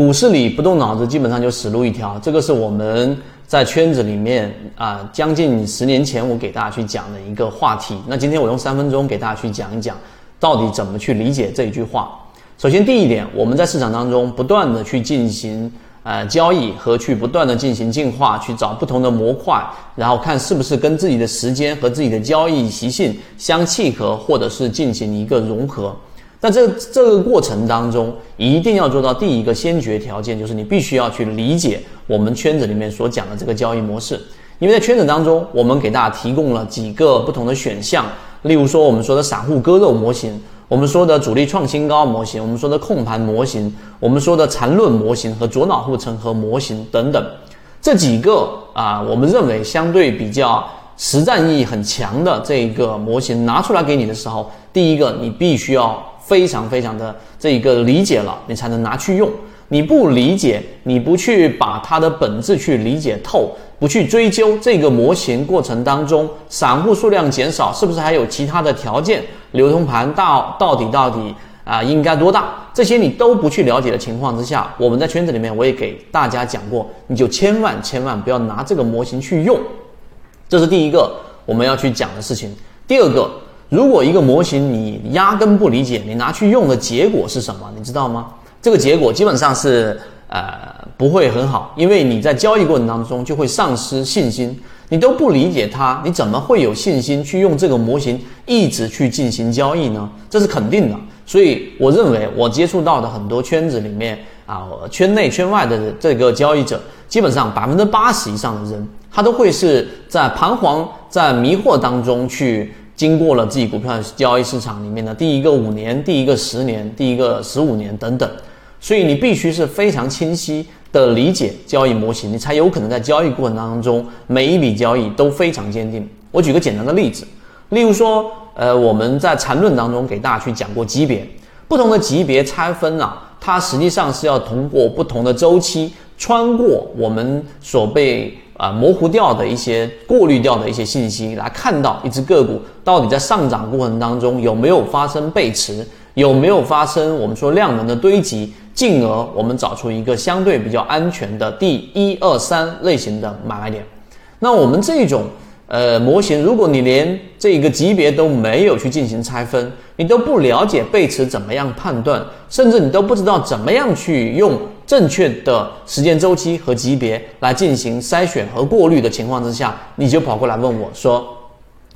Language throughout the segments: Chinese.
股市里不动脑子，基本上就死路一条。这个是我们在圈子里面啊，将近十年前我给大家去讲的一个话题。那今天我用三分钟给大家去讲一讲，到底怎么去理解这一句话。首先，第一点，我们在市场当中不断的去进行呃交易和去不断的进行进化，去找不同的模块，然后看是不是跟自己的时间和自己的交易习性相契合，或者是进行一个融合。那这这个过程当中，一定要做到第一个先决条件，就是你必须要去理解我们圈子里面所讲的这个交易模式。因为在圈子当中，我们给大家提供了几个不同的选项，例如说我们说的散户割肉模型。我们说的主力创新高模型，我们说的控盘模型，我们说的缠论模型和左脑护城河模型等等，这几个啊，我们认为相对比较实战意义很强的这个模型拿出来给你的时候，第一个你必须要非常非常的这一个理解了，你才能拿去用。你不理解，你不去把它的本质去理解透，不去追究这个模型过程当中，散户数量减少是不是还有其他的条件？流通盘到到底到底啊应该多大？这些你都不去了解的情况之下，我们在圈子里面我也给大家讲过，你就千万千万不要拿这个模型去用，这是第一个我们要去讲的事情。第二个，如果一个模型你压根不理解，你拿去用的结果是什么？你知道吗？这个结果基本上是呃不会很好，因为你在交易过程当中就会丧失信心，你都不理解它，你怎么会有信心去用这个模型一直去进行交易呢？这是肯定的。所以我认为我接触到的很多圈子里面啊，圈内圈外的这个交易者，基本上百分之八十以上的人，他都会是在彷徨、在迷惑当中去。经过了自己股票交易市场里面的第一个五年、第一个十年、第一个十五年等等，所以你必须是非常清晰的理解交易模型，你才有可能在交易过程当中每一笔交易都非常坚定。我举个简单的例子，例如说，呃，我们在缠论当中给大家去讲过级别，不同的级别拆分啊，它实际上是要通过不同的周期穿过我们所被。啊，模糊掉的一些、过滤掉的一些信息，来看到一只个股到底在上涨过程当中有没有发生背驰，有没有发生我们说量能的堆积，进而我们找出一个相对比较安全的第一二三类型的买卖点。那我们这种呃模型，如果你连这个级别都没有去进行拆分，你都不了解背驰怎么样判断，甚至你都不知道怎么样去用。正确的时间周期和级别来进行筛选和过滤的情况之下，你就跑过来问我说：“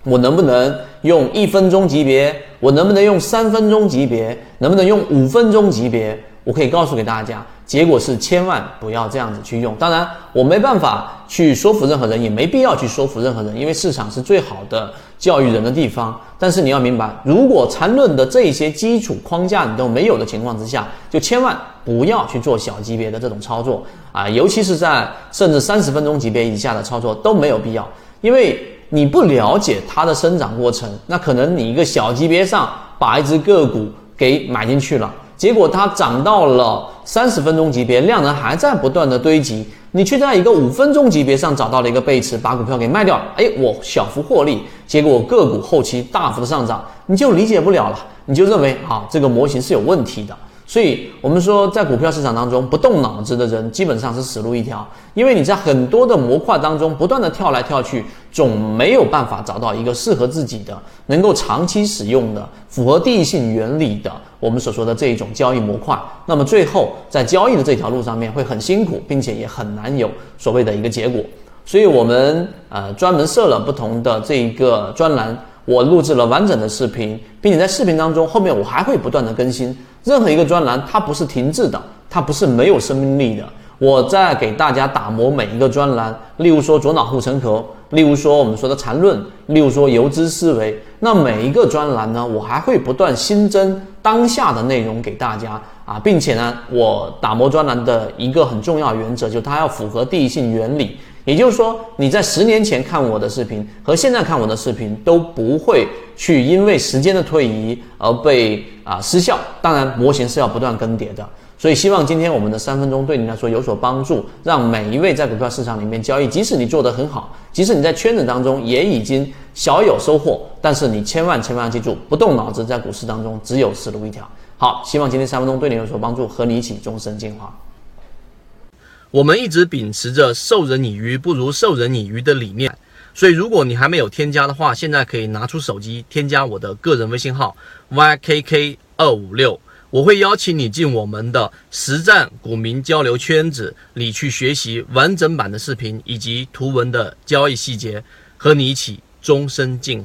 我能不能用一分钟级别？我能不能用三分钟级别？能不能用五分钟级别？”我可以告诉给大家，结果是千万不要这样子去用。当然，我没办法去说服任何人，也没必要去说服任何人，因为市场是最好的教育人的地方。但是你要明白，如果缠论的这些基础框架你都没有的情况之下，就千万不要去做小级别的这种操作啊，尤其是在甚至三十分钟级别以下的操作都没有必要，因为你不了解它的生长过程，那可能你一个小级别上把一只个股给买进去了。结果它涨到了三十分钟级别，量能还在不断的堆积。你却在一个五分钟级别上找到了一个背驰，把股票给卖掉。哎，我小幅获利，结果个股后期大幅的上涨，你就理解不了了，你就认为啊这个模型是有问题的。所以，我们说，在股票市场当中，不动脑子的人基本上是死路一条。因为你在很多的模块当中不断的跳来跳去，总没有办法找到一个适合自己的、能够长期使用的、符合第一性原理的我们所说的这一种交易模块。那么最后在交易的这条路上面会很辛苦，并且也很难有所谓的一个结果。所以我们呃专门设了不同的这一个专栏。我录制了完整的视频，并且在视频当中后面我还会不断的更新。任何一个专栏它不是停滞的，它不是没有生命力的。我在给大家打磨每一个专栏，例如说左脑护城河，例如说我们说的缠论，例如说游资思维。那每一个专栏呢，我还会不断新增当下的内容给大家啊，并且呢，我打磨专栏的一个很重要原则就它要符合第一性原理。也就是说，你在十年前看我的视频和现在看我的视频都不会去因为时间的推移而被啊失效。当然，模型是要不断更迭的。所以，希望今天我们的三分钟对你来说有所帮助，让每一位在股票市场里面交易，即使你做得很好，即使你在圈子当中也已经小有收获，但是你千万千万要记住，不动脑子在股市当中只有死路一条。好，希望今天三分钟对你有所帮助，和你一起终身进化。我们一直秉持着授人以鱼不如授人以渔的理念，所以如果你还没有添加的话，现在可以拿出手机添加我的个人微信号 ykk 二五六，我会邀请你进我们的实战股民交流圈子里去学习完整版的视频以及图文的交易细节，和你一起终身进。